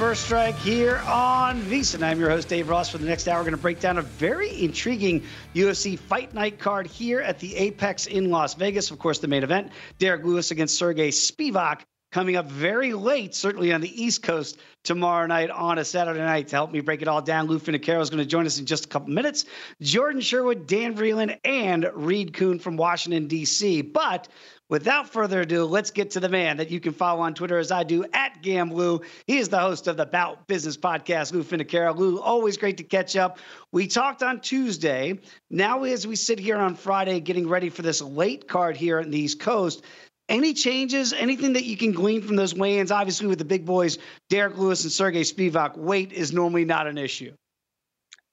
First Strike here on VSiN. I'm your host, Dave Ross. For the next hour, we're going to break down a very intriguing UFC Fight Night card here at the Apex in Las Vegas. Of course, the main event Derrick Lewis against Sergey Spivak coming up very late, certainly on the East Coast tomorrow night on a Saturday night. To help me break it all down, Lou Finocchiaro is going to join us in just a couple minutes. Jordan Sherwood, Dan Vreeland, and Reed Kuhn from Washington, D.C. But without further ado, let's get to the man that you can follow on Twitter as I do at GamLou. He is the host of the Bout Business Podcast, Lou Finocchiaro. Lou, always great to catch up. We talked on Tuesday. Now, as we sit here on Friday, getting ready for this late card here on the East Coast, any changes, anything that you can glean from those weigh-ins? Obviously, with the big boys, Derrick Lewis and Sergey Spivak, weight is normally not an issue.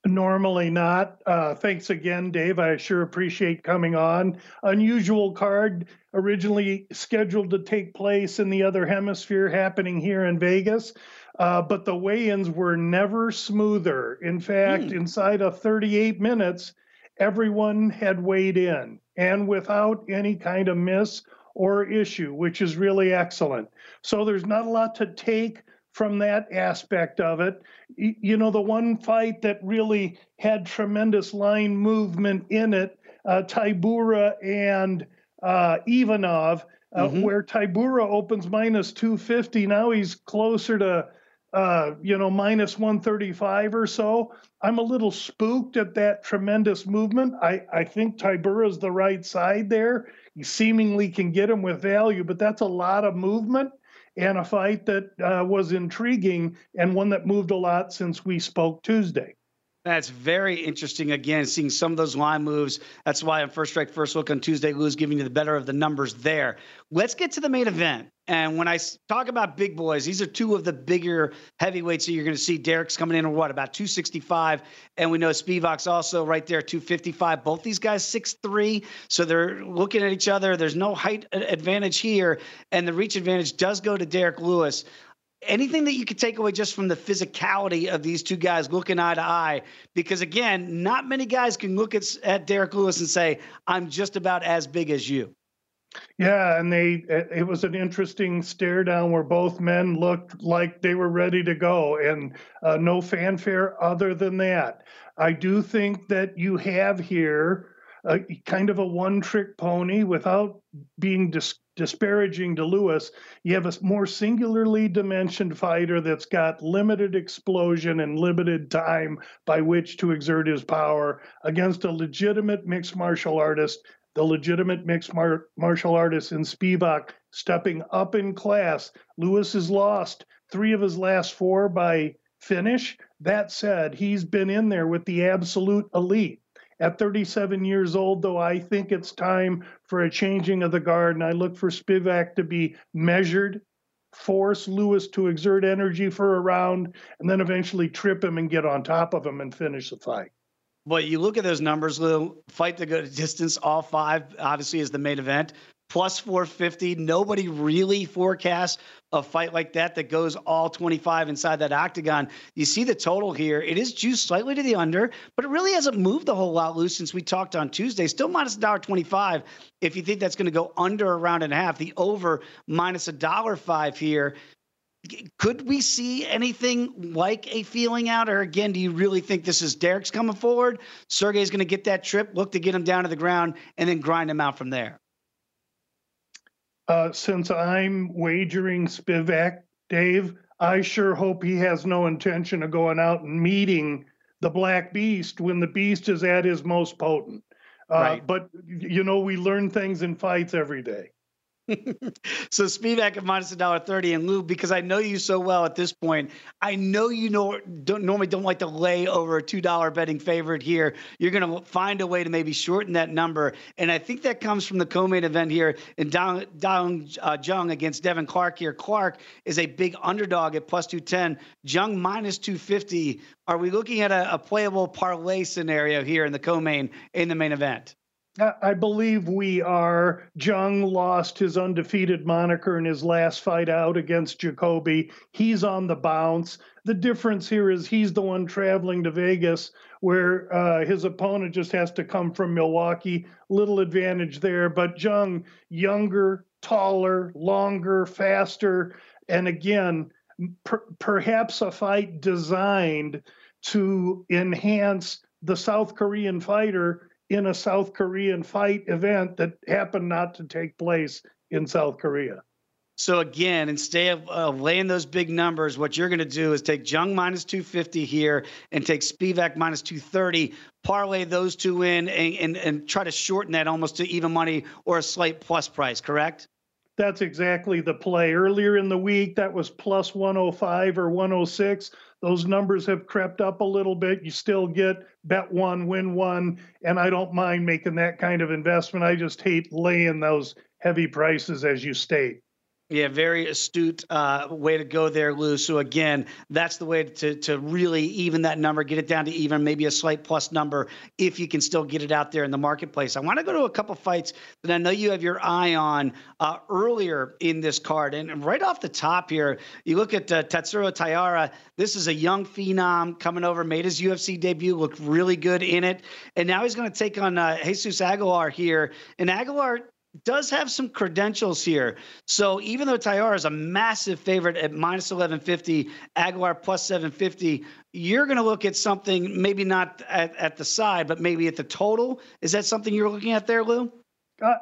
Normally not. Uh, thanks again, Dave. I sure appreciate coming on. Unusual card, originally scheduled to take place in the other hemisphere, happening here in Vegas. Uh, but the weigh ins were never smoother. In fact, Hmm. inside of 38 minutes, everyone had weighed in and without any kind of miss or issue, which is really excellent. So there's not a lot to take from that aspect of it. You know, the one fight that really had tremendous line movement in it, uh, Tybura and uh, Ivanov, uh, Mhm. where Tybura opens minus 250. Now he's closer to, uh, you know, minus 135 or so. I'm a little spooked at that tremendous movement. I, I think Tybura's the right side there. He seemingly can get him with value, but that's a lot of movement and a fight that uh, was intriguing and one that moved a lot since we spoke Tuesday. That's very interesting. Again, seeing some of those line moves. That's why on First Strike First Look on Tuesday, Lou's giving you the better of the numbers there. Let's get to the main event. And when I talk about big boys, these are two of the bigger heavyweights that you're going to see. Derrick's coming in at what, about 265. And we know Spivak's also right there, 255. Both these guys, 6'3. So they're looking at each other. There's no height advantage here. And the reach advantage does go to Derrick Lewis anything that you could take away just from the physicality of these two guys looking eye to eye because again not many guys can look at, at derrick lewis and say i'm just about as big as you Yeah, and they it was an interesting stare down where both men looked like they were ready to go, and uh, no fanfare other than that. I do think that you have here a kind of a one-trick pony without being dis- disparaging to Lewis. You have a more singularly dimensioned fighter that's got limited explosion and limited time by which to exert his power against a legitimate mixed martial artist. The legitimate mixed mar- martial artist in Spivak stepping up in class. Lewis has lost three of his last four by finish. That said, he's been in there with the absolute elite. At 37 years old, though, I think it's time for a changing of the guard, and I look for Spivak to be measured, force Lewis to exert energy for a round, and then eventually trip him and get on top of him and finish the fight. But you look at those numbers, Lou. Fight to distance, all five obviously is the main event plus 450. Nobody really forecasts a fight like that that goes all 25 inside that octagon. You see the total here. It is juiced slightly to the under, but it really hasn't moved a whole lot loose since we talked on Tuesday. Still minus $1.25 if you think that's going to go under a round and a half. The over minus a dollar five here. Could we see anything like a feeling out? Or again, do you really think this is Derrick's coming forward? Sergey's going to get that trip, look to get him down to the ground, and then grind him out from there? Uh, since I'm wagering Spivak, Dave, I sure hope he has no intention of going out and meeting the Black Beast when the Beast is at his most potent. Uh, right. But, you know, we learn things in fights every day. so Spivak at minus a dollar thirty, and Lou, because I know you so well at this point, I know you know don't normally don't like to lay over a two dollar betting favorite here. You're going to find a way to maybe shorten that number, and I think that comes from the co-main event here in Dong, Dong uh, Jung against Devin Clark. Here, Clark is a big underdog at plus two ten. Jung minus two fifty. Are we looking at a, a playable parlay scenario here in the co-main in the main event? I believe we are. Jung lost his undefeated moniker in his last fight out against Jacoby. He's on the bounce. The difference here is he's the one traveling to Vegas, where uh, his opponent just has to come from Milwaukee. Little advantage there. But Jung, younger, taller, longer, faster. And again, per- perhaps a fight designed to enhance the South Korean fighter in a South Korean fight event that happened not to take place in South Korea. So again, instead of uh, laying those big numbers, what you're going to do is take Jung minus 250 here and take Spivak minus 230, parlay those two in, and, and, and try to shorten that almost to even money or a slight plus price. Correct? That's exactly the play. Earlier in the week, that was plus 105 or 106. Those numbers have crept up a little bit. You still get bet one, win one. And I don't mind making that kind of investment. I just hate laying those heavy prices, as you state. Yeah, very astute uh, way to go there, Lou. So again, that's the way to to really even that number, get it down to even, maybe a slight plus number if you can still get it out there in the marketplace. I want to go to a couple fights that I know you have your eye on uh, earlier in this card, and right off the top here, you look at uh, Tatsuro Taira. This is a young phenom coming over, made his UFC debut, looked really good in it, and now he's going to take on uh, Jesus Aguilar here. And Aguilar does have some credentials here. So even though Taira is a massive favorite at minus 1150, Aguilar plus 750, you're going to look at something maybe not at, at the side, but maybe at the total. Is that something you're looking at there, Lou?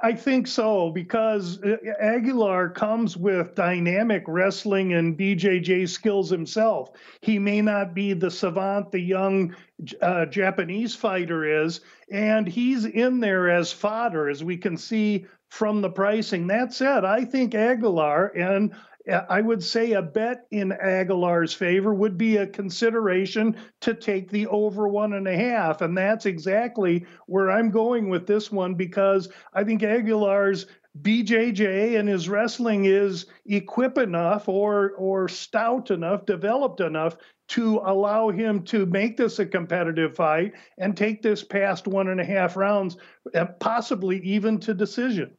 I think so because Aguilar comes with dynamic wrestling and BJJ skills himself. He may not be the savant the young uh, Japanese fighter is, and he's in there as fodder, as we can see from the pricing. That said, I think Aguilar, and uh, I would say a bet in Aguilar's favor would be a consideration to take the over one and a half. And that's exactly where I'm going with this one because I think Aguilar's BJJ and his wrestling is equipped enough or or stout enough, developed enough to allow him to make this a competitive fight and take this past one and a half rounds, uh, possibly even to decision.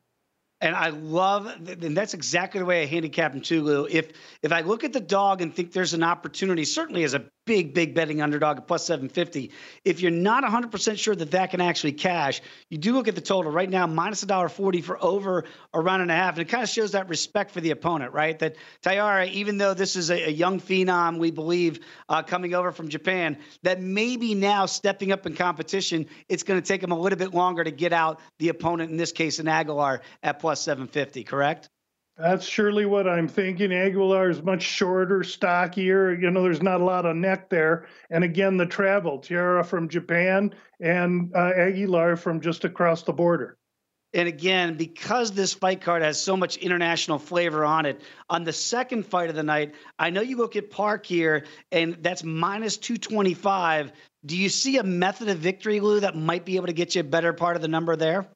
And I love, and that's exactly the way I handicap him too, Lou. If if I look at the dog and think there's an opportunity, certainly as a big, big betting underdog at plus 750. If you're not 100% sure that that can actually cash, you do look at the total right now, minus a dollar forty for over a round and a half. And it kind of shows that respect for the opponent, right? That Taira, even though this is a, a young phenom, we believe, uh, coming over from Japan, that maybe now stepping up in competition, it's going to take him a little bit longer to get out the opponent, in this case, in Aguilar at plus 750, correct? That's surely what I'm thinking. Aguilar is much shorter, stockier. You know, there's not a lot of neck there. And again, the travel, Taira from Japan and uh, Aguilar from just across the border. And again, because this fight card has so much international flavor on it, on the second fight of the night, I know you look at Park here, and that's minus 225. Do you see a method of victory, Lou, that might be able to get you a better part of the number there?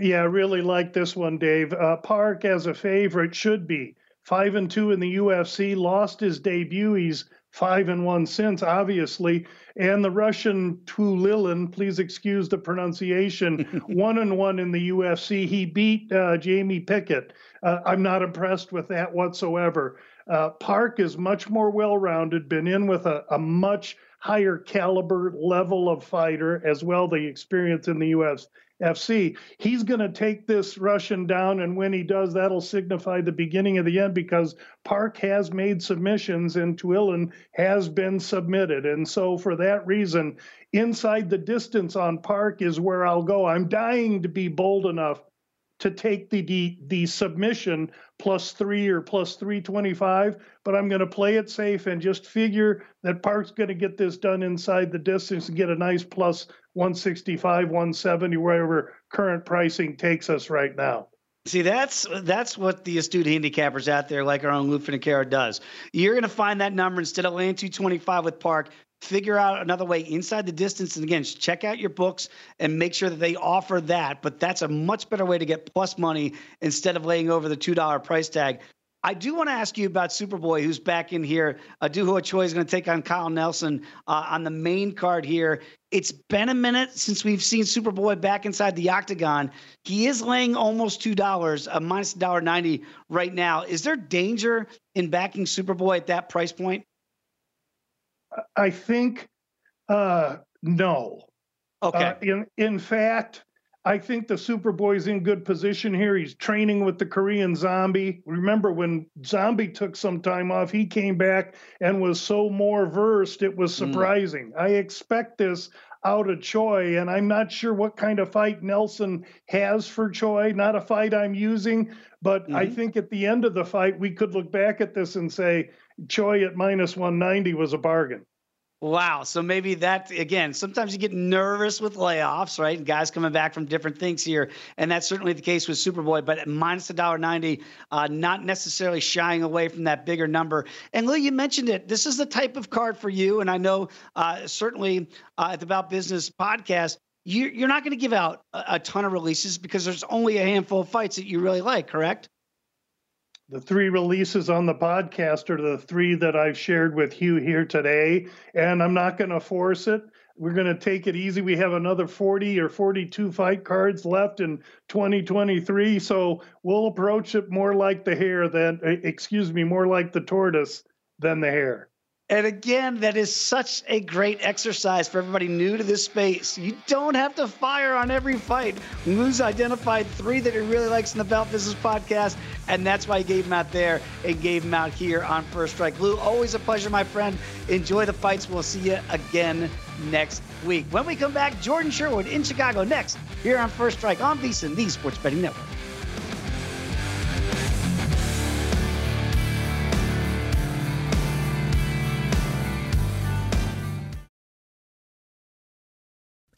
Yeah, I really like this one, Dave. Uh, Park as a favorite should be five and two in the UFC. Lost his debut. He's five and one since, obviously. And the Russian Tiuliulin, please excuse the pronunciation, one and one in the UFC. He beat uh, Jamie Pickett. Uh, I'm not impressed with that whatsoever. Uh, Park is much more well rounded, been in with a, a much higher caliber level of fighter as well, the experience in the UFC. FC. He's going to take this Russian down, and when he does, that'll signify the beginning of the end because Park has made submissions and Tiuliulin has been submitted. And so, for that reason, inside the distance on Park is where I'll go. I'm dying to be bold enough to take the, the, the submission plus three or plus 325, but I'm going to play it safe and just figure that Park's going to get this done inside the distance and get a nice plus 165, 170, wherever current pricing takes us right now. See, that's that's what the astute handicappers out there, like our own Lou Finocchiaro, does. You're going to find that number instead of laying 225 with Park. Figure out another way inside the distance, and again, check out your books and make sure that they offer that. But that's a much better way to get plus money instead of laying over the two dollar price tag. I do want to ask you about Superboy, who's back in here. Uh, Choi is going to take on Kyle Nelson uh, on the main card here. It's been a minute since we've seen Superboy back inside the octagon. He is laying almost two dollars, a minus dollar ninety right now. Is there danger in backing Superboy at that price point? I think uh, no. Okay. Uh, in in fact, I think the Superboy's in good position here. He's training with the Korean Zombie. Remember when Zombie took some time off, he came back and was so more versed, it was hmm. surprising. Mm. I expect this out of Choi, and I'm not sure what kind of fight Nelson has for Choi. Not a fight I'm using, but mm-hmm. I think at the end of the fight, we could look back at this and say Choi at minus 190 was a bargain. Wow. So maybe that again, sometimes you get nervous with layoffs, right? Guys coming back from different things here. And that's certainly the case with Superboy, but minus a dollar ninety, uh, not necessarily shying away from that bigger number. And Lou, you mentioned it. This is the type of card for you. And I know uh, certainly uh, at the Bout Business podcast, you, are not going to give out a ton of releases because there's only a handful of fights that you really like, correct? The three releases on the podcast are the three that I've shared with you here today, and I'm not going to force it. We're going to take it easy. We have another 40 or 42 fight cards left in 2023, so we'll approach it more like the hare than, excuse me, more like the tortoise than the hare. And again, that is such a great exercise for everybody new to this space. You don't have to fire on every fight. Lou's identified three that he really likes in the Bout Business podcast, and that's why he gave him out there and gave him out here on First Strike. Lou, always a pleasure, my friend. Enjoy the fights. We'll see you again next week. When we come back, Jordan Sherwood in Chicago next here on First Strike on VSiN, the Sports Betting Network.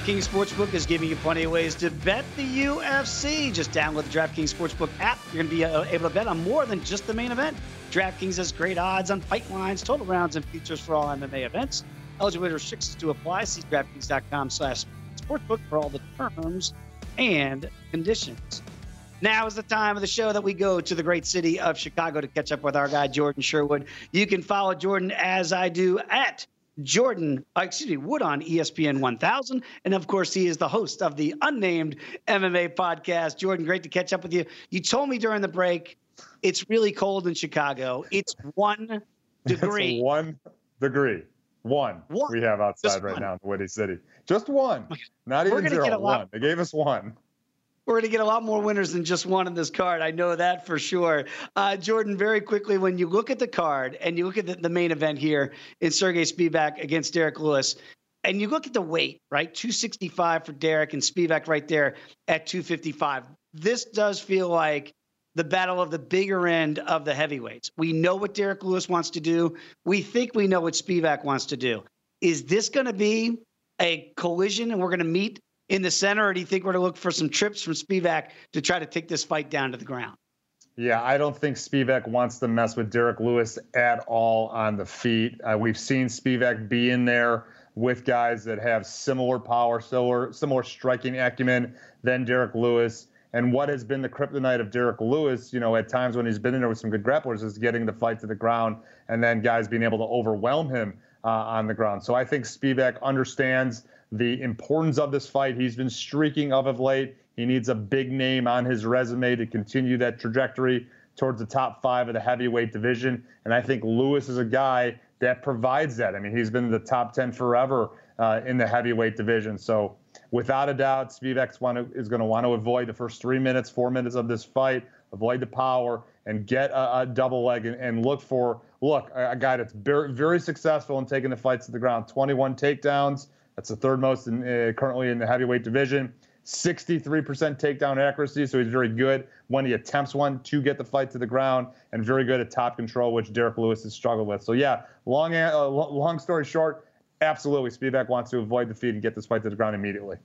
DraftKings Sportsbook is giving you plenty of ways to bet the UFC. Just download the DraftKings Sportsbook app. You're going to be uh, able to bet on more than just the main event. DraftKings has great odds on fight lines, total rounds, and features for all MMA events. Eligibility restrictions to apply. See DraftKings.com slash sportsbook for all the terms and conditions. Now is the time of the show that we go to the great city of Chicago to catch up with our guy, Jordan Sherwood. You can follow Jordan as I do at Jordan, uh, excuse me, Wood on ESPN 1000. And of course, he is the host of the unnamed MMA podcast. Jordan, great to catch up with you. You told me during the break it's really cold in Chicago. It's one degree. It's one degree. One, one. we have outside Just right one. now in the Windy City. Just one. Not We're even zero. One. They gave us one. We're going to get a lot more winners than just one in this card. I know that for sure. Uh, Jordan, very quickly, when you look at the card and you look at the, the main event here in Sergey Spivak against Derrick Lewis, and you look at the weight, right? 265 for Derrick and Spivak right there at 255. This does feel like the battle of the bigger end of the heavyweights. We know what Derrick Lewis wants to do. We think we know what Spivak wants to do. Is this going to be a collision and we're going to meet in the center, or do you think we're going to look for some trips from Spivak to try to take this fight down to the ground? Yeah, I don't think Spivak wants to mess with Derrick Lewis at all on the feet. Uh, we've seen Spivak be in there with guys that have similar power, similar, similar striking acumen than Derrick Lewis. And what has been the kryptonite of Derrick Lewis, you know, at times when he's been in there with some good grapplers, is getting the fight to the ground and then guys being able to overwhelm him uh, on the ground. So I think Spivak understands the importance of this fight. He's been streaking of of late. He needs a big name on his resume to continue that trajectory towards the top five of the heavyweight division. And I think Lewis is a guy that provides that. I mean, he's been in the top 10 forever uh, in the heavyweight division. So without a doubt, Spivak is going to want to avoid the first three minutes, four minutes of this fight, avoid the power, and get a, a double leg and, and, look for look a, a guy that's very, very successful in taking the fights to the ground. 21 takedowns. That's the third most in, uh, currently in the heavyweight division. 63% takedown accuracy, so he's very good when he attempts one to get the fight to the ground, and very good at top control, which Derrick Lewis has struggled with. So yeah, long uh, long story short, absolutely, Spivak wants to avoid the defeat and get this fight to the ground immediately.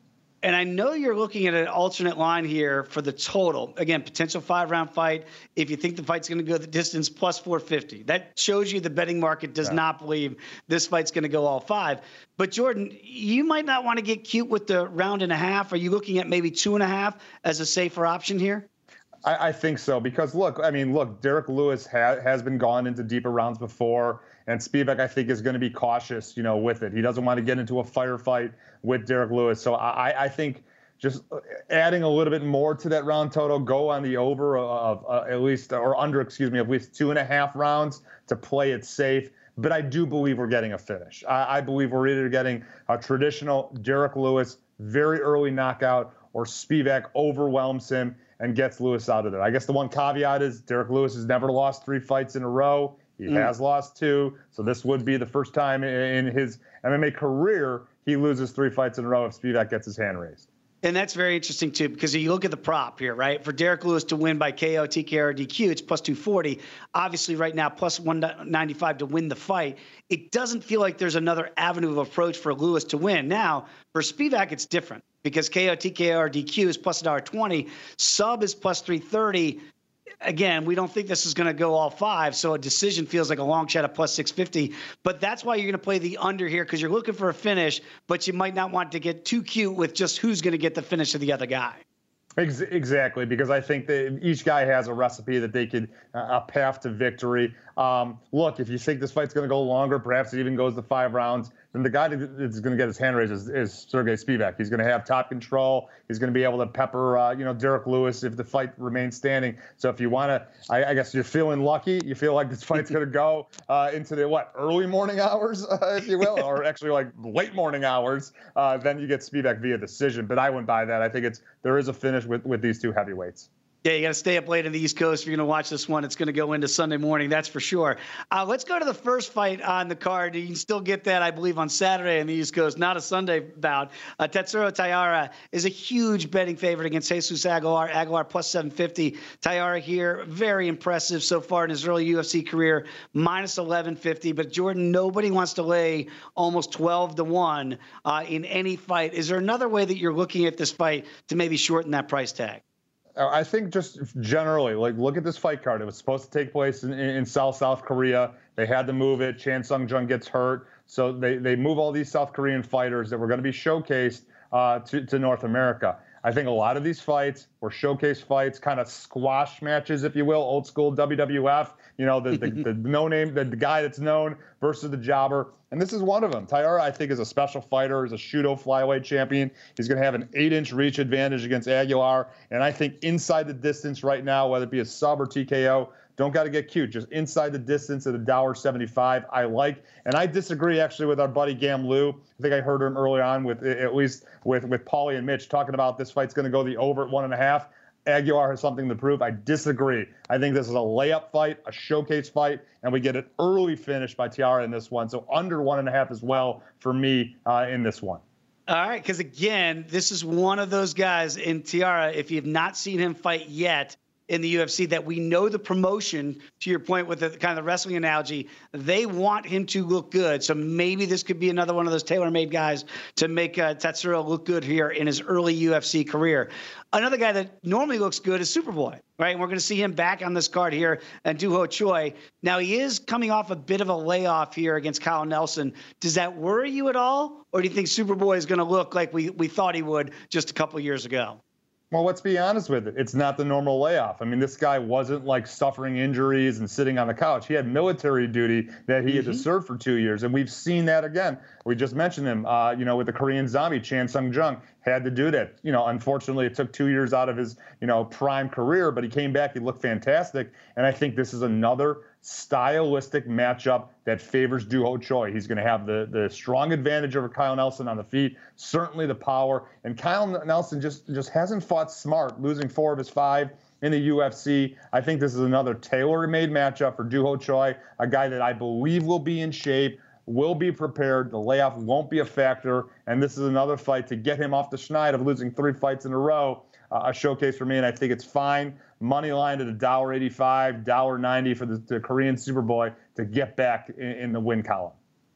And I know you're looking at an alternate line here for the total. Again, potential five round fight. If you think the fight's going to go the distance, plus 450. That shows you the betting market does Yeah. not believe this fight's going to go all five. But Jordan, you might not want to get cute with the round and a half. Are you looking at maybe two and a half as a safer option here? I, I think so because look, I mean, look, Derrick Lewis ha- has been gone into deeper rounds before, and Spivak I think is going to be cautious, you know, with it. He doesn't want to get into a firefight with Derrick Lewis, so I, I- think just adding a little bit more to that round total, go on the over of uh, at least or under, excuse me, at least two and a half rounds to play it safe. but I do believe we're getting a finish. I, I believe we're either getting a traditional Derrick Lewis very early knockout or Spivak overwhelms him and gets Lewis out of there. I guess the one caveat is Derrick Lewis has never lost three fights in a row. He mm. has lost two, so this would be the first time in his MMA career he loses three fights in a row if Spivak gets his hand raised. And that's very interesting too, because you look at the prop here, right? For Derrick Lewis to win by KO, TKO, or DQ, it's plus 240. Obviously, right now, plus 195 to win the fight. It doesn't feel like there's another avenue of approach for Lewis to win. Now, for Spivak, it's different because KO, TKO, or DQ is plus $1.20. Sub is plus 330 again, we don't think this is going to go all five. So a decision feels like a long shot at plus 650. But that's why you're going to play the under here because you're looking for a finish, but you might not want to get too cute with just who's going to get the finish of the other guy. Exactly, because I think that each guy has a recipe that they could uh, a path to victory. Um, look, if you think this fight's going to go longer, perhaps it even goes to five rounds then the guy that's going to get his hand raised is, is Sergey Spivak. He's going to have top control. He's going to be able to pepper, uh, you know, Derrick Lewis if the fight remains standing. So if you want to, I, I, guess you're feeling lucky. You feel like this fight's going to go uh, into the what early morning hours, uh, if you will, or actually like late morning hours. Uh, then you get Spivak via decision. But I wouldn't buy that. I think it's there is a finish with with these two heavyweights. Yeah, you got to stay up late on the East Coast if you're going to watch this one. It's going to go into Sunday morning, that's for sure. Uh, let's go to the first fight on the card. You can still get that, I believe, on Saturday on the East Coast, not a Sunday bout. Uh, Tatsuro Taira is a huge betting favorite against Jesus Aguilar. Aguilar plus 750. Taira here, very impressive so far in his early UFC career, minus 1150. But Jordan, nobody wants to lay almost 12 to 1 uh, in any fight. Is there another way that you're looking at this fight to maybe shorten that price tag? I think just generally, like, look at this fight card. It was supposed to take place in, in South South Korea. They had to move it. Chan Sung Jung gets hurt, so they they move all these South Korean fighters that were going to be showcased uh, to to North America. I think a lot of these fights were showcase fights, kind of squash matches, if you will, old school WWF. You know, the, the, the no name, the, the, guy that's known versus the jobber. And this is one of them. Taira, I think, is a special fighter, is a Shooto flyweight champion. He's going to have an eight inch reach advantage against Aguilar. And I think inside the distance right now, whether it be a sub or TKO, don't got to get cute. Just inside the distance at a dollar seventy-five. I like, and I disagree actually with our buddy GamLou. I think I heard him early on with at least with with Paulie and Mitch talking about this fight's going to go the over at one and a half. Aguilar has something to prove. I disagree. I think this is a layup fight, a showcase fight, and we get an early finish by Taira in this one. So under one and a half as well for me uh, in this one. All right, because again, this is one of those guys in Taira. If you've not seen him fight yet, in the UFC that we know the promotion, to your point with the kind of the wrestling analogy, they want him to look good. So maybe this could be another one of those tailor made guys to make uh, Tatsuro look good here in his early UFC career. Another guy that normally looks good is Superboy, right? And we're going to see him back on this card here and Doo Ho Choi. Now, he is coming off a bit of a layoff here against Kyle Nelson. Does that worry you at all? Or do you think Superboy is going to look like we, we thought he would just a couple years ago? Well, let's be honest with it. It's not the normal layoff. I mean, this guy wasn't like suffering injuries and sitting on the couch. He had military duty that he mm-hmm. had to mm-hmm. serve for two years, and we've seen that again. We just mentioned him, uh, you know, with the Korean Zombie, Chan Sung Jung had to do that. You know, unfortunately, it took two years out of his, you know, prime career, but he came back. He looked fantastic, and I think this is another stylistic matchup that favors Doo Ho Choi. He's going to have the the strong advantage over Kyle Nelson on the feet, certainly the power. And Kyle Nelson just just hasn't fought smart, losing four of his five in the UFC. I think this is another tailor-made matchup for Doo Ho Choi, a guy that I believe will be in shape, will be prepared. The layoff won't be a factor, and this is another fight to get him off the schneid of losing three fights in a row. Uh, a showcase for me, and I think it's fine money line at $1.85, $1.90 for the, the Korean Superboy to get back in, in the win column.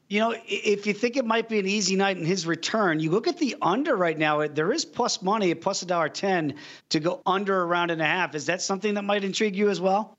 You know, if you think it might be an easy night in his return, you look at the under right now. There is plus money at plus a dollar ten to go under a round and a half. Is that something that might intrigue you as well?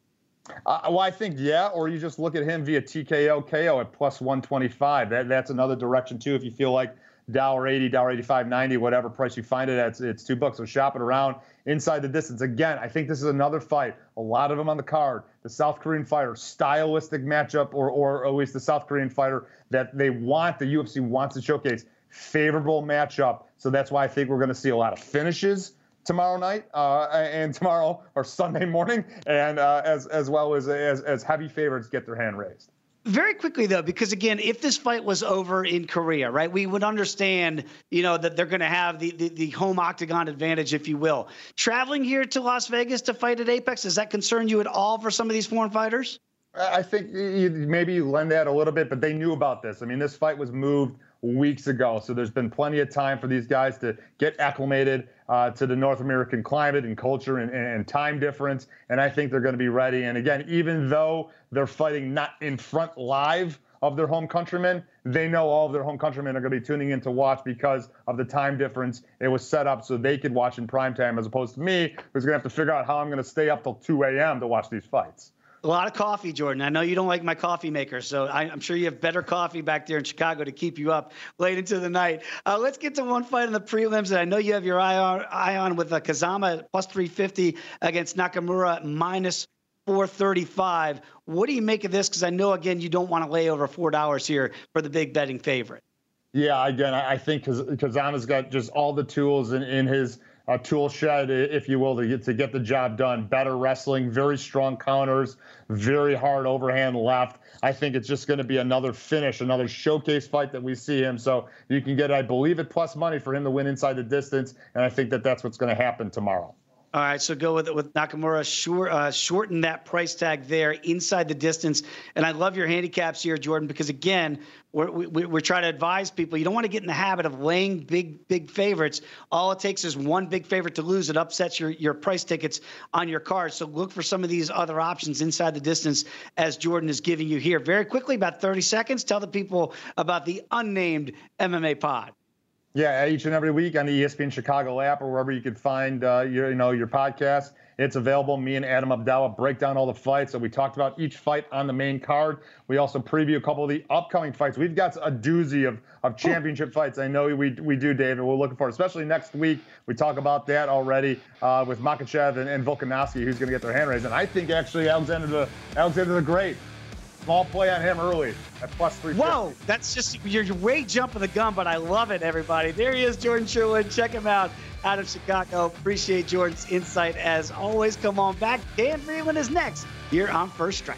Uh, well, I think yeah, or you just look at him via TKO KO at plus 125. That that's another direction too. If you feel like dollar eighty, dollar eighty five, ninety, whatever price you find it at, it's, it's two bucks. So shop it around inside the distance. Again, I think this is another fight. A lot of them on the card. The South Korean fighter, stylistic matchup, or or at least the South Korean fighter that they want, the UFC wants to showcase. Favorable matchup. So that's why I think we're going to see a lot of finishes tomorrow night uh, and tomorrow or Sunday morning, and uh, as as well as, as as heavy favorites get their hand raised. Very quickly though, because again, if this fight was over in Korea, right, we would understand, you know, that they're going to have the, the, the home octagon advantage, if you will. Traveling here to Las Vegas to fight at Apex, does that concern you at all for some of these foreign fighters? I think maybe you lend that a little bit, but they knew about this. I mean, this fight was moved weeks ago, so there's been plenty of time for these guys to get acclimated uh, to the North American climate and culture and, and time difference. And I think they're going to be ready. And again, even though they're fighting not in front live of their home countrymen, they know all of their home countrymen are going to be tuning in to watch because of the time difference. It was set up so they could watch in prime time as opposed to me, who's going to have to figure out how I'm going to stay up till 2 a.m. to watch these fights. A lot of coffee, Jordan. I know you don't like my coffee maker, so I, am sure you have better coffee back there in Chicago to keep you up late into the night. Uh, let's get to one fight in the prelims that I know you have your eye on, eye on with uh, Kazama plus 350 against Nakamura minus 435. What do you make of this? Because I know, again, you don't want to lay over four dollars here for the big betting favorite. Yeah, again, I think Kazama's got just all the tools in, in his – a tool shed, if you will, to get to get the job done. Better wrestling, very strong counters, very hard overhand left. I think it's just going to be another finish, another showcase fight that we see him. So you can get, I believe, it plus money for him to win inside the distance, and I think that that's what's going to happen tomorrow. All right, so go with with Nakamura. Sure, uh, shorten that price tag there inside the distance. And I love your handicaps here, Jordan, because again, we're, we, we're trying to advise people you don't want to get in the habit of laying big big favorites. All it takes is one big favorite to lose. It upsets your your price tickets on your card. So look for some of these other options inside the distance as Jordan is giving you here. Very quickly, about 30 seconds. Tell the people about the unnamed MMA pod. Yeah, each and every week on the ESPN Chicago app or wherever you can find uh, your, you know, your podcast. It's available. Me and Adam Abdallah break down all the fights. So we talked about each fight on the main card. We also preview a couple of the upcoming fights. We've got a doozy of, of championship fights. I know we, we do, David. And we're looking for, especially next week. We talk about that already uh, with Makhachev and, and Volkanovski, who's going to get their hand raised. And I think actually Alexander the Alexander the Great Small play on him early at plus three. Whoa, that's just you're way jumping the gun, but I love it, everybody. There he is, Jordan Sherwood. Check him out out of Chicago. Appreciate Jordan's insight as always. Come on back. Dan Vreeland is next here on First Strike.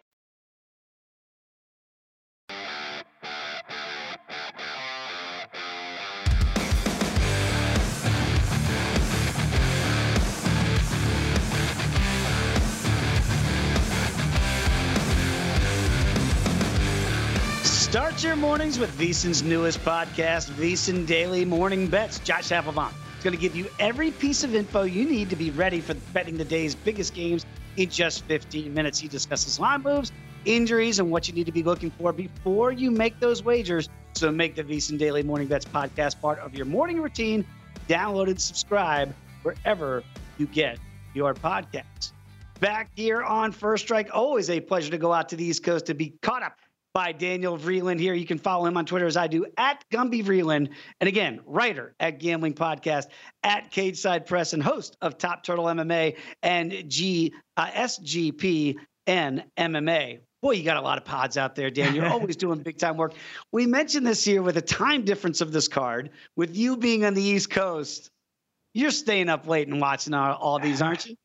Start your mornings with VSiN's newest podcast, VSiN Daily Morning Bets. Josh Appelbaum is going to give you every piece of info you need to be ready for betting the day's biggest games in just 15 minutes. He discusses line moves, injuries, and what you need to be looking for before you make those wagers. So make the VSiN Daily Morning Bets podcast part of your morning routine. Download and subscribe wherever you get your podcasts. Back here on First Strike, always a pleasure to go out to the East Coast to be caught up by Daniel Vreeland here. You can follow him on Twitter as I do at Gumby Vreeland. And again, writer at Gambling Podcast, at Cage Side Press, and host of Top Turtle MMA and G uh, SGP and MMA. Boy, you got a lot of pods out there, Dan. You're always doing big time work. We mentioned this here with the time difference of this card, with you being on the East Coast. You're staying up late and watching all, all these, aren't you?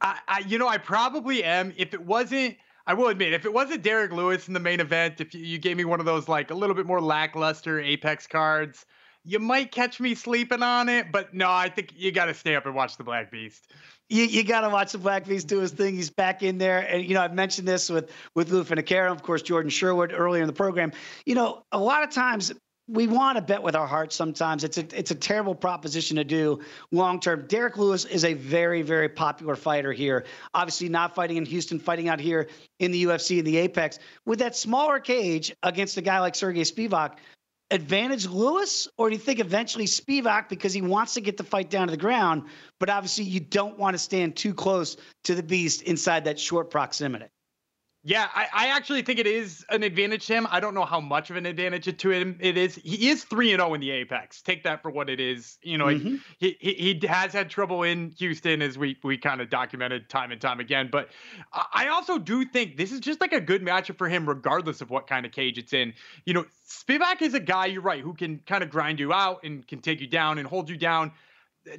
I, I, you know, I probably am. If it wasn't I will admit, if it wasn't Derrick Lewis in the main event, if you gave me one of those like a little bit more lackluster Apex cards, you might catch me sleeping on it. But no, I think you got to stay up and watch the Black Beast. You, you got to watch the Black Beast do his thing. He's back in there, and you know I've mentioned this with with Lou Finocchiaro, of course, Jordan Sherwood earlier in the program. You know, a lot of times we want to bet with our hearts sometimes. It's a it's a terrible proposition to do long term. Derrick Lewis is a very very popular fighter here. Obviously, not fighting in Houston, fighting out here in the UFC in the Apex with that smaller cage against a guy like Sergey Spivak. Advantage Lewis, or do you think eventually Spivak because he wants to get the fight down to the ground, but obviously you don't want to stand too close to the beast inside that short proximity? Yeah, I, I, actually think it is an advantage to him. I don't know how much of an advantage to him it is. He is three and zero oh in the Apex. Take that for what it is. You know, mm-hmm. he, he he has had trouble in Houston, as we we kind of documented time and time again. But I also do think this is just like a good matchup for him, regardless of what kind of cage it's in. You know, Spivak is a guy you're right who can kind of grind you out and can take you down and hold you down.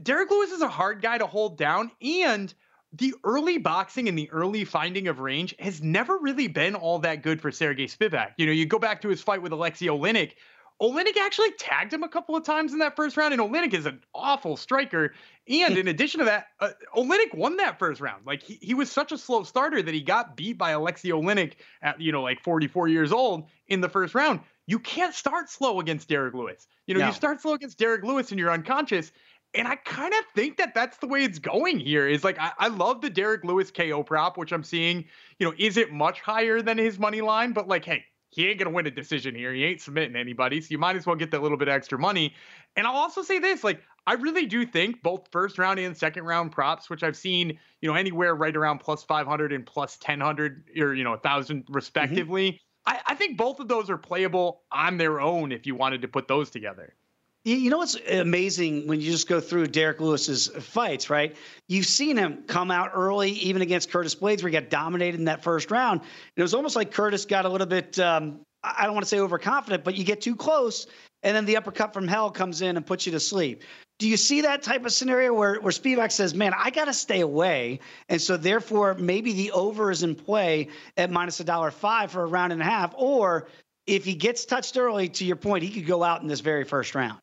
Derrick Lewis is a hard guy to hold down and the early boxing and the early finding of range has never really been all that good for Sergey Spivak. You know, you go back to his fight with Alexei Oleinik. Oleinik actually tagged him a couple of times in that first round, and Oleinik is an awful striker. And in addition to that, uh, Oleinik won that first round. Like he, he was such a slow starter that he got beat by Alexei Oleinik at you know like 44 years old in the first round. You can't start slow against Derrick Lewis. You know, no. you start slow against Derrick Lewis and you're unconscious. And I kind of think that that's the way it's going here. Is like I, I love the Derrick Lewis KO prop, which I'm seeing. You know, is it much higher than his money line? But like, hey, he ain't gonna win a decision here. He ain't submitting anybody, so you might as well get that little bit extra money. And I'll also say this: like, I really do think both first round and second round props, which I've seen, you know, anywhere right around plus 500 and plus 1000 or you know, a thousand respectively. Mm-hmm. I, I think both of those are playable on their own if you wanted to put those together. You know what's amazing when you just go through Derrick Lewis's fights, right? You've seen him come out early, even against Curtis Blaydes, where he got dominated in that first round. It was almost like Curtis got a little bit, um, I don't want to say overconfident, but you get too close, and then the uppercut from hell comes in and puts you to sleep. Do you see that type of scenario where, where Spivak says, man, I got to stay away? And so therefore, maybe the over is in play at minus a dollar five for a round and a half. Or if he gets touched early, to your point, he could go out in this very first round.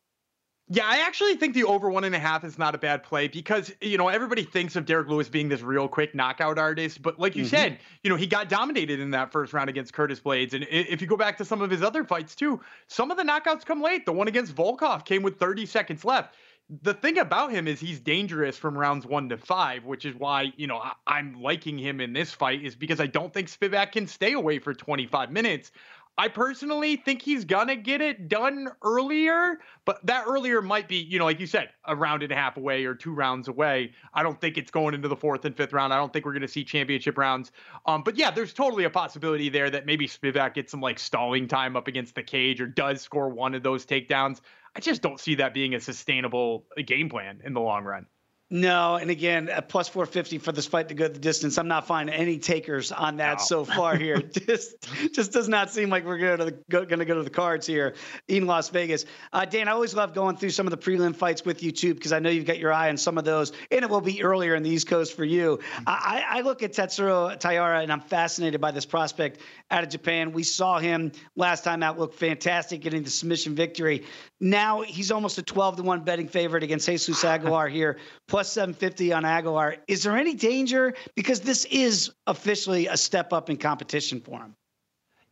Yeah, I actually think the over one and a half is not a bad play because you know everybody thinks of Derrick Lewis being this real quick knockout artist, but like you mm-hmm. said, you know he got dominated in that first round against Curtis Blaydes. and if you go back to some of his other fights too, some of the knockouts come late. The one against Volkov came with 30 seconds left. The thing about him is he's dangerous from rounds one to five, which is why you know I, am liking him in this fight is because I don't think Spivak can stay away for 25 minutes. I personally think he's gonna get it done earlier, but that earlier might be, you know, like you said, a round and a half away or two rounds away. I don't think it's going into the fourth and fifth round. I don't think we're gonna see championship rounds. Um, but yeah, there's totally a possibility there that maybe Spivak gets some like stalling time up against the cage or does score one of those takedowns. I just don't see that being a sustainable game plan in the long run. No, and again, at plus 450 for this fight to go the distance. I'm not finding any takers on that no. so far here. just just does not seem like we're going to go, going to go to the cards here in Las Vegas. Uh, Dan, I always love going through some of the prelim fights with you too because I know you've got your eye on some of those, and it will be earlier in the East Coast for you. I, I look at Tatsuro Taira, and I'm fascinated by this prospect out of Japan. We saw him last time out look fantastic, getting the submission victory. Now he's almost a 12 to one betting favorite against Jesus Aguilar here. Plus plus 750 on Aguilar. Is there any danger? Because this is officially a step up in competition for him.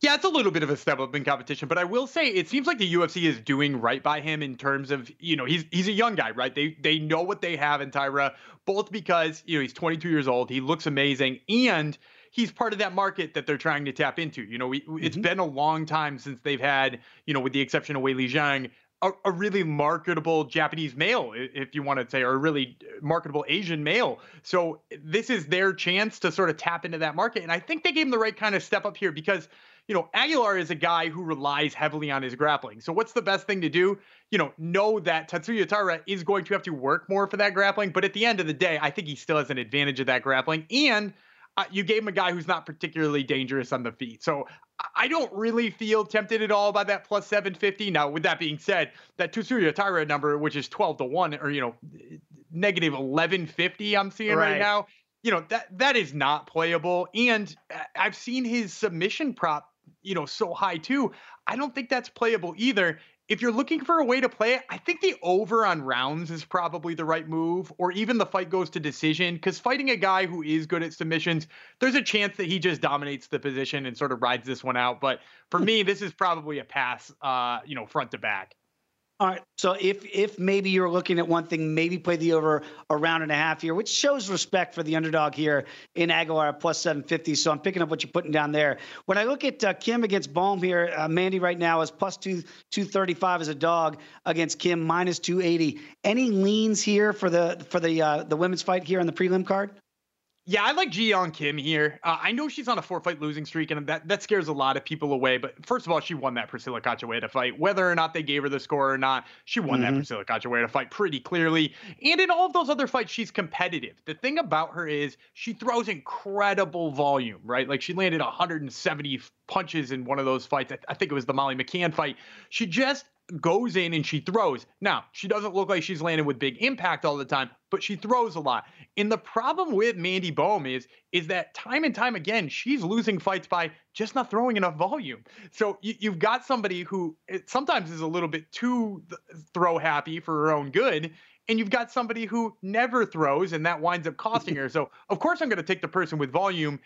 Yeah, it's a little bit of a step up in competition, but I will say it seems like the UFC is doing right by him in terms of, you know, he's he's a young guy, right? They they know what they have in Taira, both because, you know, he's 22 years old, he looks amazing, and he's part of that market that they're trying to tap into. You know, we, mm-hmm. it's been a long time since they've had, you know, with the exception of Weili Zhang, a, a, really marketable Japanese male, if you want to say, or a really uh, marketable Asian male. So this is their chance to sort of tap into that market. And I think they gave him the right kind of step up here because – you know, Aguilar is a guy who relies heavily on his grappling. So what's the best thing to do? You know, know that Tatsuya Taira is going to have to work more for that grappling. But at the end of the day, I think he still has an advantage of that grappling. And uh, you gave him a guy who's not particularly dangerous on the feet. So I don't really feel tempted at all by that plus 750. Now, with that being said, that Tatsuya Taira number, which is 12 to 1, or, you know, negative 1150, I'm seeing right, right now you know that that is not playable and uh, i've seen his submission prop you know, so high too. I don't think that's playable either. If you're looking for a way to play it, I think the over on rounds is probably the right move, or even the fight goes to decision. Because fighting a guy who is good at submissions, there's a chance that he just dominates the position and sort of rides this one out. But for me, this is probably a pass, uh, you know, front to back. All right. So if if maybe you're looking at one thing, maybe play the over a round and a half here, which shows respect for the underdog here in Aguilar plus 750. So I'm picking up what you're putting down there. When I look at uh, Kim against Bohm here, uh, Mandy right now is plus two 235 as a dog against Kim minus 280. Any leans here for the for the uh, the women's fight here on the prelim card? Yeah, I like Ji Yeon Kim here. Uh, I know she's on a four fight losing streak, and that, that scares a lot of people away. But first of all, she won that Priscila Cachoeira fight. Whether or not they gave her the score or not, she won mm-hmm. that Priscila Cachoeira fight pretty clearly. And in all of those other fights, she's competitive. The thing about her is she throws incredible volume, right? Like she landed 170 punches in one of those fights. I, I think it was the Molly McCann fight. She just goes in and she throws. Now, she doesn't look like she's landing with big impact all the time, but she throws a lot. And the problem with Mandy Bohm is is that time and time again she's losing fights by just not throwing enough volume. So you, have got somebody who sometimes is a little bit too throw happy for her own good, and you've got somebody who never throws and that winds up costing her. So, of course, I'm going to take the person with volume.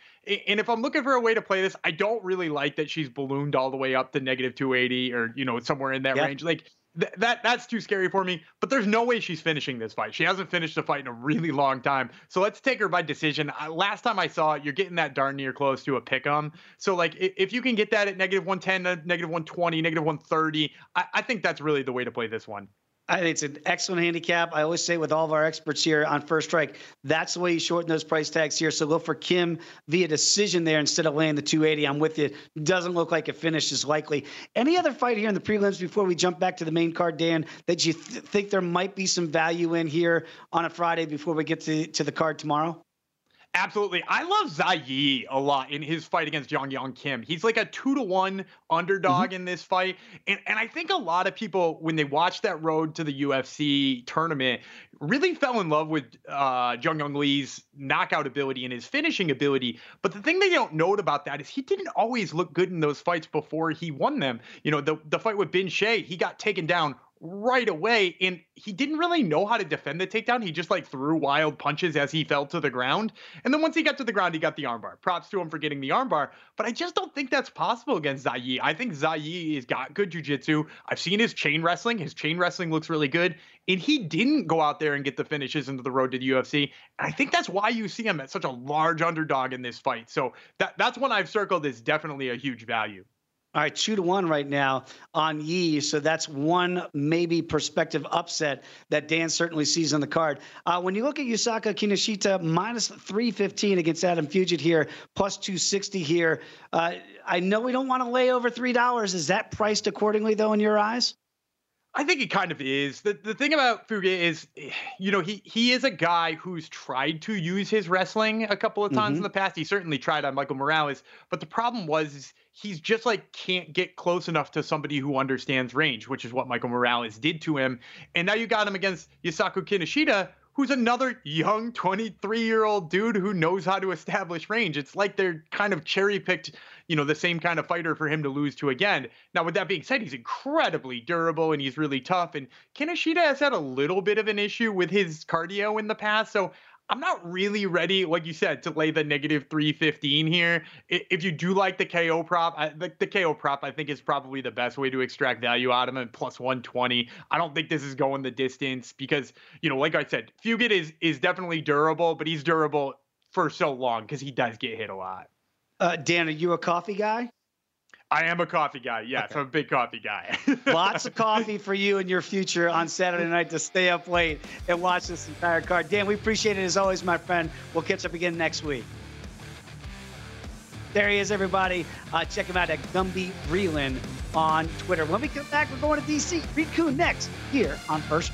And if I'm looking for a way to play this, I don't really like that she's ballooned all the way up to negative 280 or, you know, somewhere in that yep. range. Like, th- that that's too scary for me. But there's no way she's finishing this fight. She hasn't finished a fight in a really long time. So let's take her by decision. Uh, last time I saw it, you're getting that darn near close to a pick 'em. So like if, if you can get that at negative 110, uh, negative 120, negative 130, I, I think that's really the way to play this one. I think it's an excellent handicap. I always say with all of our experts here on First Strike, that's the way you shorten those price tags here. So go for Kim via decision there instead of laying the 280. I'm with you. Doesn't look like a finish is likely. Any other fight here in the prelims before we jump back to the main card, Dan, that you th- think there might be some value in here on a Friday before we get to, to the card tomorrow? Absolutely. I love Zai a lot in his fight against Jong Yong Kim. He's like a two to one underdog mm-hmm. in this fight. And, and I think a lot of people, when they watch that road to the UFC tournament, really fell in love with uh, Jung Young Lee's knockout ability and his finishing ability. But the thing they don't note about that is he didn't always look good in those fights before he won them. You know, the, the fight with Bin Shay, he got taken down right away and he didn't really know how to defend the takedown. He just like threw wild punches as he fell to the ground. And then once he got to the ground he got the armbar. Props to him for getting the armbar. But i just don't think that's possible against Zai Yi. i think Zai Yi has got good jiu-jitsu. I've seen his chain wrestling. His chain wrestling looks really good. And he didn't go out there and get the finishes into the road to the ufc and i think that's why you see him at such a large underdog in this fight. So that, that's one i've circled is definitely a huge value all right, two to one right now on Yi. So that's one maybe perspective upset that Dan certainly sees on the card. Uh, when you look at Yusaku Kinoshita, minus 315 against Adam Fugitt here, plus 260 here. Uh, I know we don't want to lay over $3. Is that priced accordingly, though, in your eyes? I think it kind of is. The the thing about Fuge is, you know, he he is a guy who's tried to use his wrestling a couple of times mm-hmm. in the past. He certainly tried on Michael Morales, but the problem was he's just like can't get close enough to somebody who understands range, which is what Michael Morales did to him. And now you got him against Yusaku Kinoshita, who's another young 23 year old dude who knows how to establish range. It's like they're kind of cherry picked, you know, the same kind of fighter for him to lose to again. Now, with that being said, he's incredibly durable and he's really tough. And Kinoshita has had a little bit of an issue with his cardio in the past. So I'm not really ready, like you said, to lay the negative 315 here. If you do like the KO prop, I, the, the KO prop, I think is probably the best way to extract value out of him. Plus 120. I don't think this is going the distance because, you know, like I said, Fugitt is is definitely durable, but he's durable for so long because he does get hit a lot. Uh, Dan, are you a coffee guy? I am a coffee guy. Yes, okay. I'm a big coffee guy. Lots of coffee for you in your future on Saturday night to stay up late and watch this entire card. Dan, we appreciate it as always, my friend. We'll catch up again next week. There he is, everybody. Uh, check him out at Gumby Vreeland on Twitter. When we come back, we're going to DC. Reed Kuhn next here on First.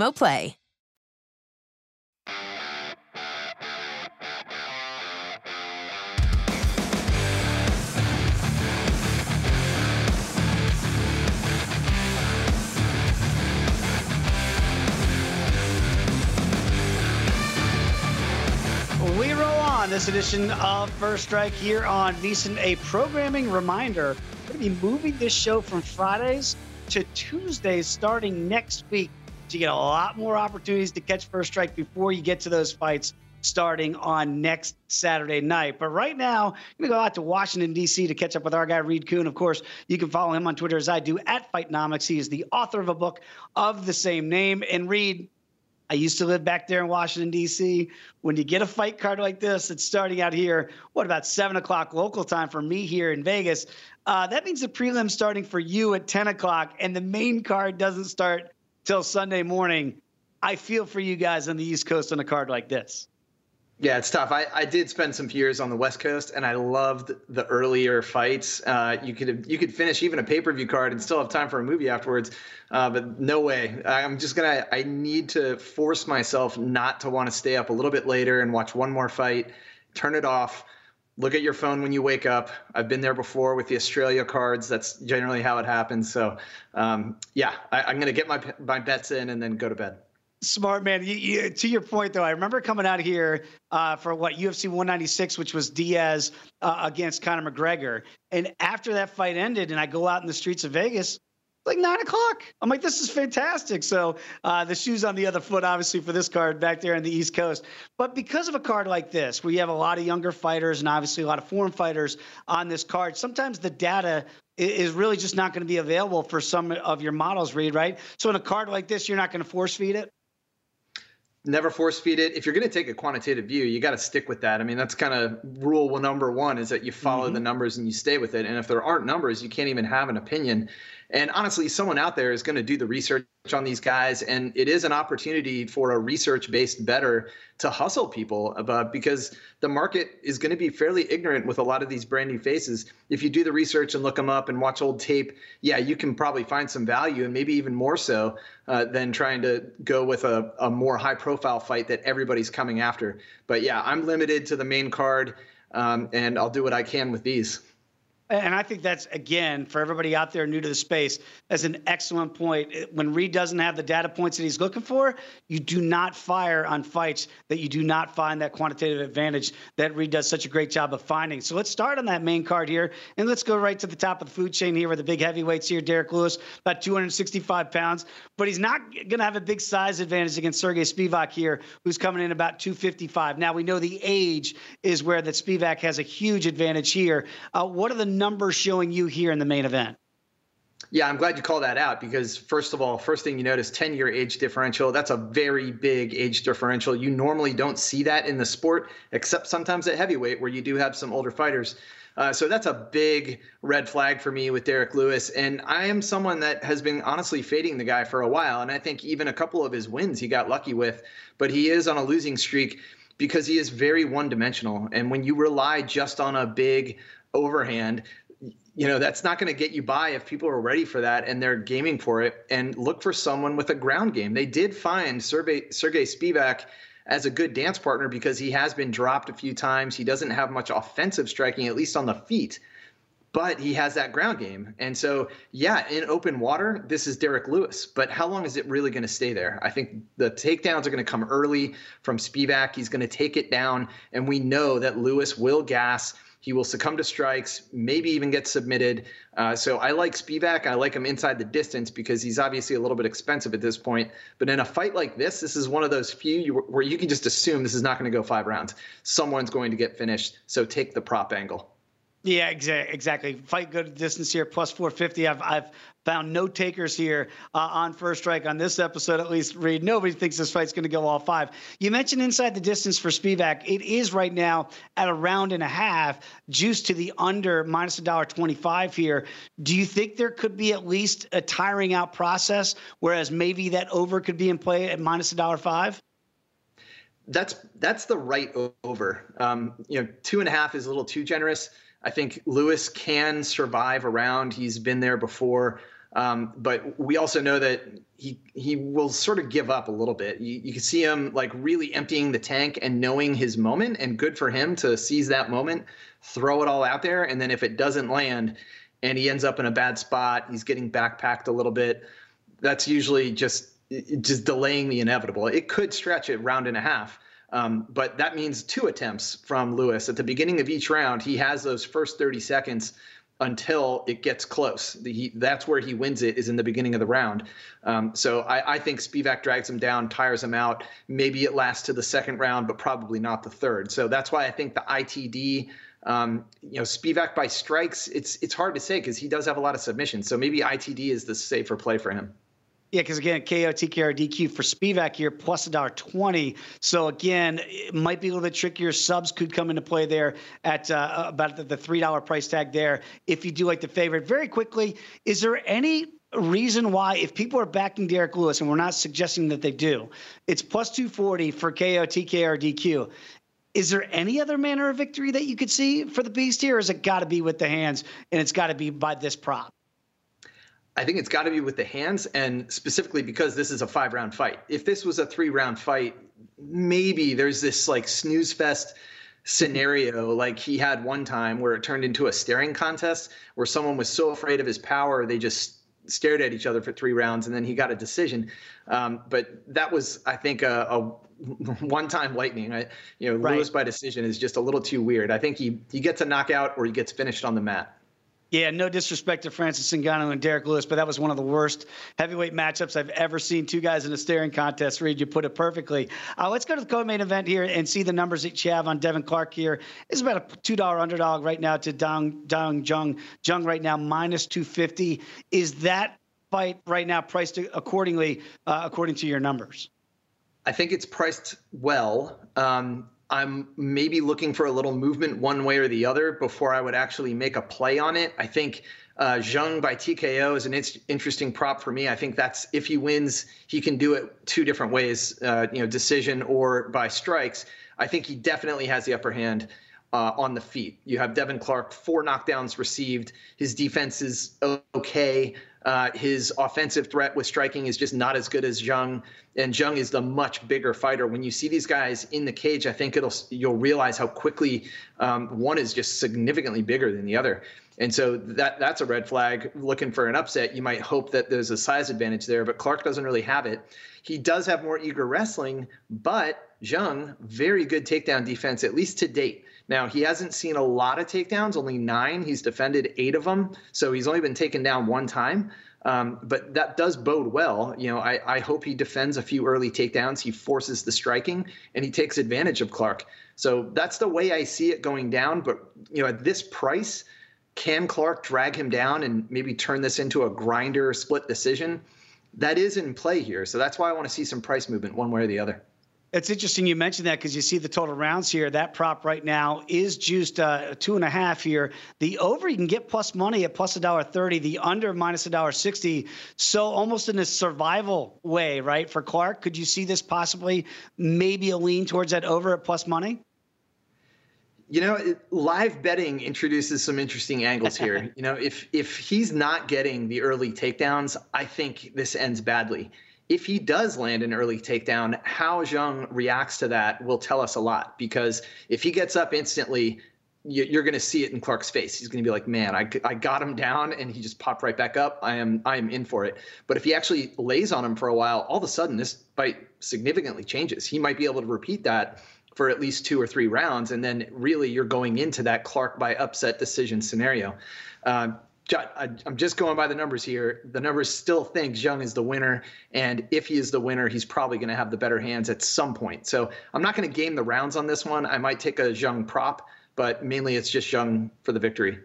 Play. We roll on this edition of First Strike here on VSiN. A programming reminder: we're going to be moving this show from Fridays to Tuesdays starting next week. You get a lot more opportunities to catch First Strike before you get to those fights starting on next Saturday night. But right now, I'm going to go out to Washington, D.C. to catch up with our guy, Reed Kuhn. Of course, you can follow him on Twitter as I do at Fightnomics. He is the author of a book of the same name. And Reed, I used to live back there in Washington, D.C. When you get a fight card like this, it's starting out here, what, about 7 o'clock local time for me here in Vegas. Uh, that means the prelim's starting for you at 10 o'clock, and the main card doesn't start till Sunday morning. I feel for you guys on the East Coast on a card like this. Yeah, it's tough. I, I did spend some years on the West Coast, and I loved the earlier fights. Uh, you could you could finish even a pay per view card and still have time for a movie afterwards. Uh, but no way. I'm just gonna. I need to force myself not to want to stay up a little bit later and watch one more fight. Turn it off. Look at your phone when you wake up. I've been there before with the Australia cards. That's generally how it happens. So, um, yeah, I, I'm gonna get my my bets in and then go to bed. Smart man. You, you, to your point, though, I remember coming out here uh, for what UFC 196, which was Diaz uh, against Conor McGregor, and after that fight ended, and I go out in the streets of Vegas, like nine o'clock. I'm like, this is fantastic. So uh, the shoes on the other foot, obviously, for this card back there on the East Coast. But because of a card like this, where you have a lot of younger fighters and obviously a lot of foreign fighters on this card, sometimes the data is really just not going to be available for some of your models, Reed, right? So in a card like this, you're not going to force feed it. never force feed it. If you're going to take a quantitative view, you got to stick with that. I mean, that's kind of rule number one is that you follow mm-hmm. the numbers and you stay with it. And if there aren't numbers, you can't even have an opinion. And honestly, someone out there is going to do the research on these guys, and it is an opportunity for a research-based better to hustle people about because the market is going to be fairly ignorant with a lot of these brand new faces. If you do the research and look them up and watch old tape, yeah, you can probably find some value, and maybe even more so uh, than trying to go with a, a more high-profile fight that everybody's coming after. But yeah, I'm limited to the main card, um, and I'll do what I can with these. And I think that's, again, for everybody out there new to the space, that's an excellent point. When Reed doesn't have the data points that he's looking for, you do not fire on fights that you do not find that quantitative advantage that Reed does such a great job of finding. So let's start on that main card here, and let's go right to the top of the food chain here with the big heavyweights here. Derrick Lewis, about 265 pounds, but he's not going to have a big size advantage against Sergey Spivak here, who's coming in about 255. Now, we know the age is where that Spivak has a huge advantage here. Uh, what are the numbers showing you here in the main event? Yeah, I'm glad you called that out because, first of all, first thing you notice 10 year age differential. That's a very big age differential. You normally don't see that in the sport, except sometimes at heavyweight where you do have some older fighters. Uh, so that's a big red flag for me with Derrick Lewis. And I am someone that has been honestly fading the guy for a while. And I think even a couple of his wins he got lucky with, but he is on a losing streak because he is very one dimensional. And when you rely just on a big overhand, you know that's not going to get you by if people are ready for that and they're gaming for it and look for someone with a ground game. They did find sergey, sergey spivak as a good dance partner because he has been dropped a few times. He doesn't have much offensive striking at least on the feet but he has that ground game. And so yeah in open water this is derrick lewis but how long is it really going to stay there? I think the takedowns are going to come early from spivak. He's going to take it down and we know that lewis will gas he will succumb to strikes, maybe even get submitted. Uh, so I like Spivak. I like him inside the distance because he's obviously a little bit expensive at this point. But in a fight like this, this is one of those few you, where you can just assume this is not going to go five rounds. Someone's going to get finished. So take the prop angle. Yeah, exactly. Exactly. Fight good distance here, plus 450. I've I've found no takers here uh, on first strike on this episode, at least. Reed, nobody thinks this fight's going to go all five. You mentioned inside the distance for Spivak. It is right now at a round and a half, juiced to the under minus a dollar twenty-five here. Do you think there could be at least a tiring out process, whereas maybe that over could be in play at minus a dollar five? That's that's the right over. Um, you know, two and a half is a little too generous. I think Lewis can survive around. He's been there before. Um, but we also know that he he will sort of give up a little bit. You, you can see him like really emptying the tank and knowing his moment, and good for him to seize that moment, throw it all out there, and then if it doesn't land, and he ends up in a bad spot, he's getting backpacked a little bit. That's usually just just delaying the inevitable. It could stretch it round and a half, um, but that means two attempts from Lewis. At the beginning of each round, he has those first 30 seconds until it gets close. The, he, that's where he wins it is in the beginning of the round. Um, so I, I, think Spivak drags him down, tires him out. Maybe it lasts to the second round, but probably not the third. So that's why I think the ITD. Um, you know, Spivak by strikes, it's it's hard to say because he does have a lot of submissions. So maybe ITD is the safer play for him. Yeah, because again, KOTKRDQ for Spivak here, plus a dollar twenty. So again, it might be a little bit trickier. Subs could come into play there at uh, about the, the three dollar price tag there. If you do like the favorite, very quickly, is there any reason why, if people are backing Derrick Lewis, and we're not suggesting that they do, it's plus two forty for KO, TKO, or DQ. Is there any other manner of victory that you could see for the Beast here, or has it got to be with the hands and it's got to be by this prop? I think it's got to be with the hands, and specifically because this is a five round fight. If this was a three round fight, maybe there's this like snooze fest scenario like he had one time where it turned into a staring contest where someone was so afraid of his power they just stared at each other for three rounds and then he got a decision. Um, but that was, I think, a, a one-time lightning. I, you know, right. Lewis by decision is just a little too weird. I think he he gets a knockout or he gets finished on the mat. Yeah, no disrespect to Francis Ngannou and Derrick Lewis, but that was one of the worst heavyweight matchups I've ever seen. Two guys in a staring contest. Reed, you put it perfectly. Uh, let's go to the co-main event here and see the numbers that you have on Devin Clark here. It's about a two dollar underdog right now to Dong Dong Jung Jung right now minus two fifty. Is that fight right now priced accordingly uh, according to your numbers? I think it's priced well. Um, I'm maybe looking for a little movement one way or the other before I would actually make a play on it. I think uh, by TKO is an in- interesting prop for me. I think that's if he wins, he can do it two different ways, uh, you know, decision or by strikes. I think he definitely has the upper hand uh, on the feet. You have Devin Clark, four knockdowns received. His defense is okay. Uh, his offensive threat with striking is just not as good as Jung, and Jung is the much bigger fighter. When you see these guys in the cage, I think it'll you'll realize how quickly um, one is just significantly bigger than the other. And so that that's a red flag. Looking for an upset, you might hope that there's a size advantage there, but Clark doesn't really have it. He does have more eager wrestling, but Zheng, very good takedown defense, at least to date. Now, he hasn't seen a lot of takedowns, only nine. He's defended eight of them. So he's only been taken down one time. Um, but that does bode well. You know, I, I hope he defends a few early takedowns. He forces the striking and he takes advantage of Clark. So that's the way I see it going down. But, you know, at this price, can Clark drag him down and maybe turn this into a grinder split decision? That is in play here. So that's why I want to see some price movement one way or the other. It's interesting you mentioned that because you see the total rounds here. That prop right now is juiced uh, two and a half here. The over you can get plus money at plus a dollar thirty. The under minus a dollar sixty. So almost in a survival way, right? For Clark, could you see this possibly maybe a lean towards that over at plus money? You know, live betting introduces some interesting angles here. you know, if if he's not getting the early takedowns, I think this ends badly if he does land an early takedown, how Zheng reacts to that will tell us a lot. Because if he gets up instantly, you're going to see it in Clark's face. He's going to be like, "Man, I, I got him down, and he just popped right back up. I am I am in for it." But if he actually lays on him for a while, all of a sudden this fight significantly changes. He might be able to repeat that for at least two or three rounds, and then really you're going into that Clark by upset decision scenario. Uh, I, am just going by the numbers here. The numbers still think Zheng is the winner, and if he is the winner, he's probably going to have the better hands at some point. So I'm not going to game the rounds on this one. I might take a Zheng prop, but mainly it's just Zheng for the victory.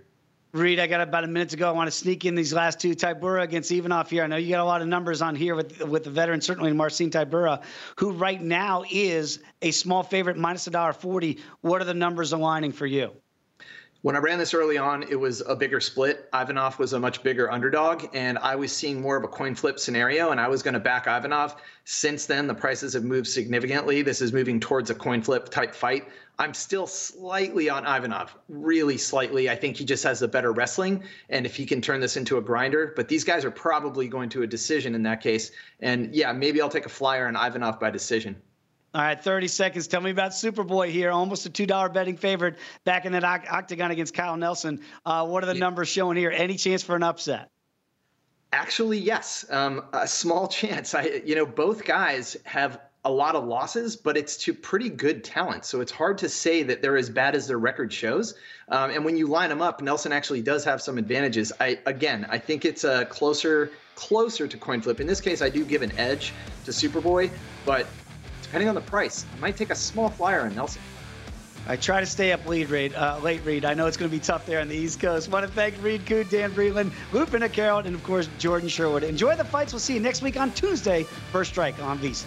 Reed, I got about a minute to go. I want to sneak in these last two. Tybura against Ivanov here. I know you got a lot of numbers on here with with the veteran, certainly Marcin Tybura, who right now is a small favorite, minus a dollar forty. What are the numbers aligning for you? When I ran this early on, it was a bigger split. Ivanov was a much bigger underdog, and I was seeing more of a coin flip scenario, and I was going to back Ivanov. Since then, the prices have moved significantly. This is moving towards a coin flip type fight. I'm still slightly on Ivanov, really slightly. I think he just has the better wrestling, and if he can turn this into a grinder, but these guys are probably going to a decision in that case. And yeah, maybe I'll take a flyer on Ivanov by decision. All right, 30 seconds. Tell me about Superboy here. Almost a $2 betting favorite back in that octagon against Kyle Nelson. Uh, what are the yeah. numbers showing here? Any chance for an upset? Actually, yes. Um, a small chance. I, you know, both guys have a lot of losses, but it's to pretty good talent. So it's hard to say that they're as bad as their record shows. Um, and when you line them up, Nelson actually does have some advantages. I again, I think it's a closer, closer to coin flip. In this case, I do give an edge to Superboy, but depending on the price, I might take a small flyer on Nelson. I try to stay up lead Reed, uh, late Reed. I know it's going to be tough there on the East Coast. Want to thank Reed Kuhn, Dan Vreeland, Lupin Carroll, and of course Jordan Sherwood. Enjoy the fights. We'll see you next week on Tuesday. First strike on VSiN.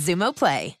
Xumo Play.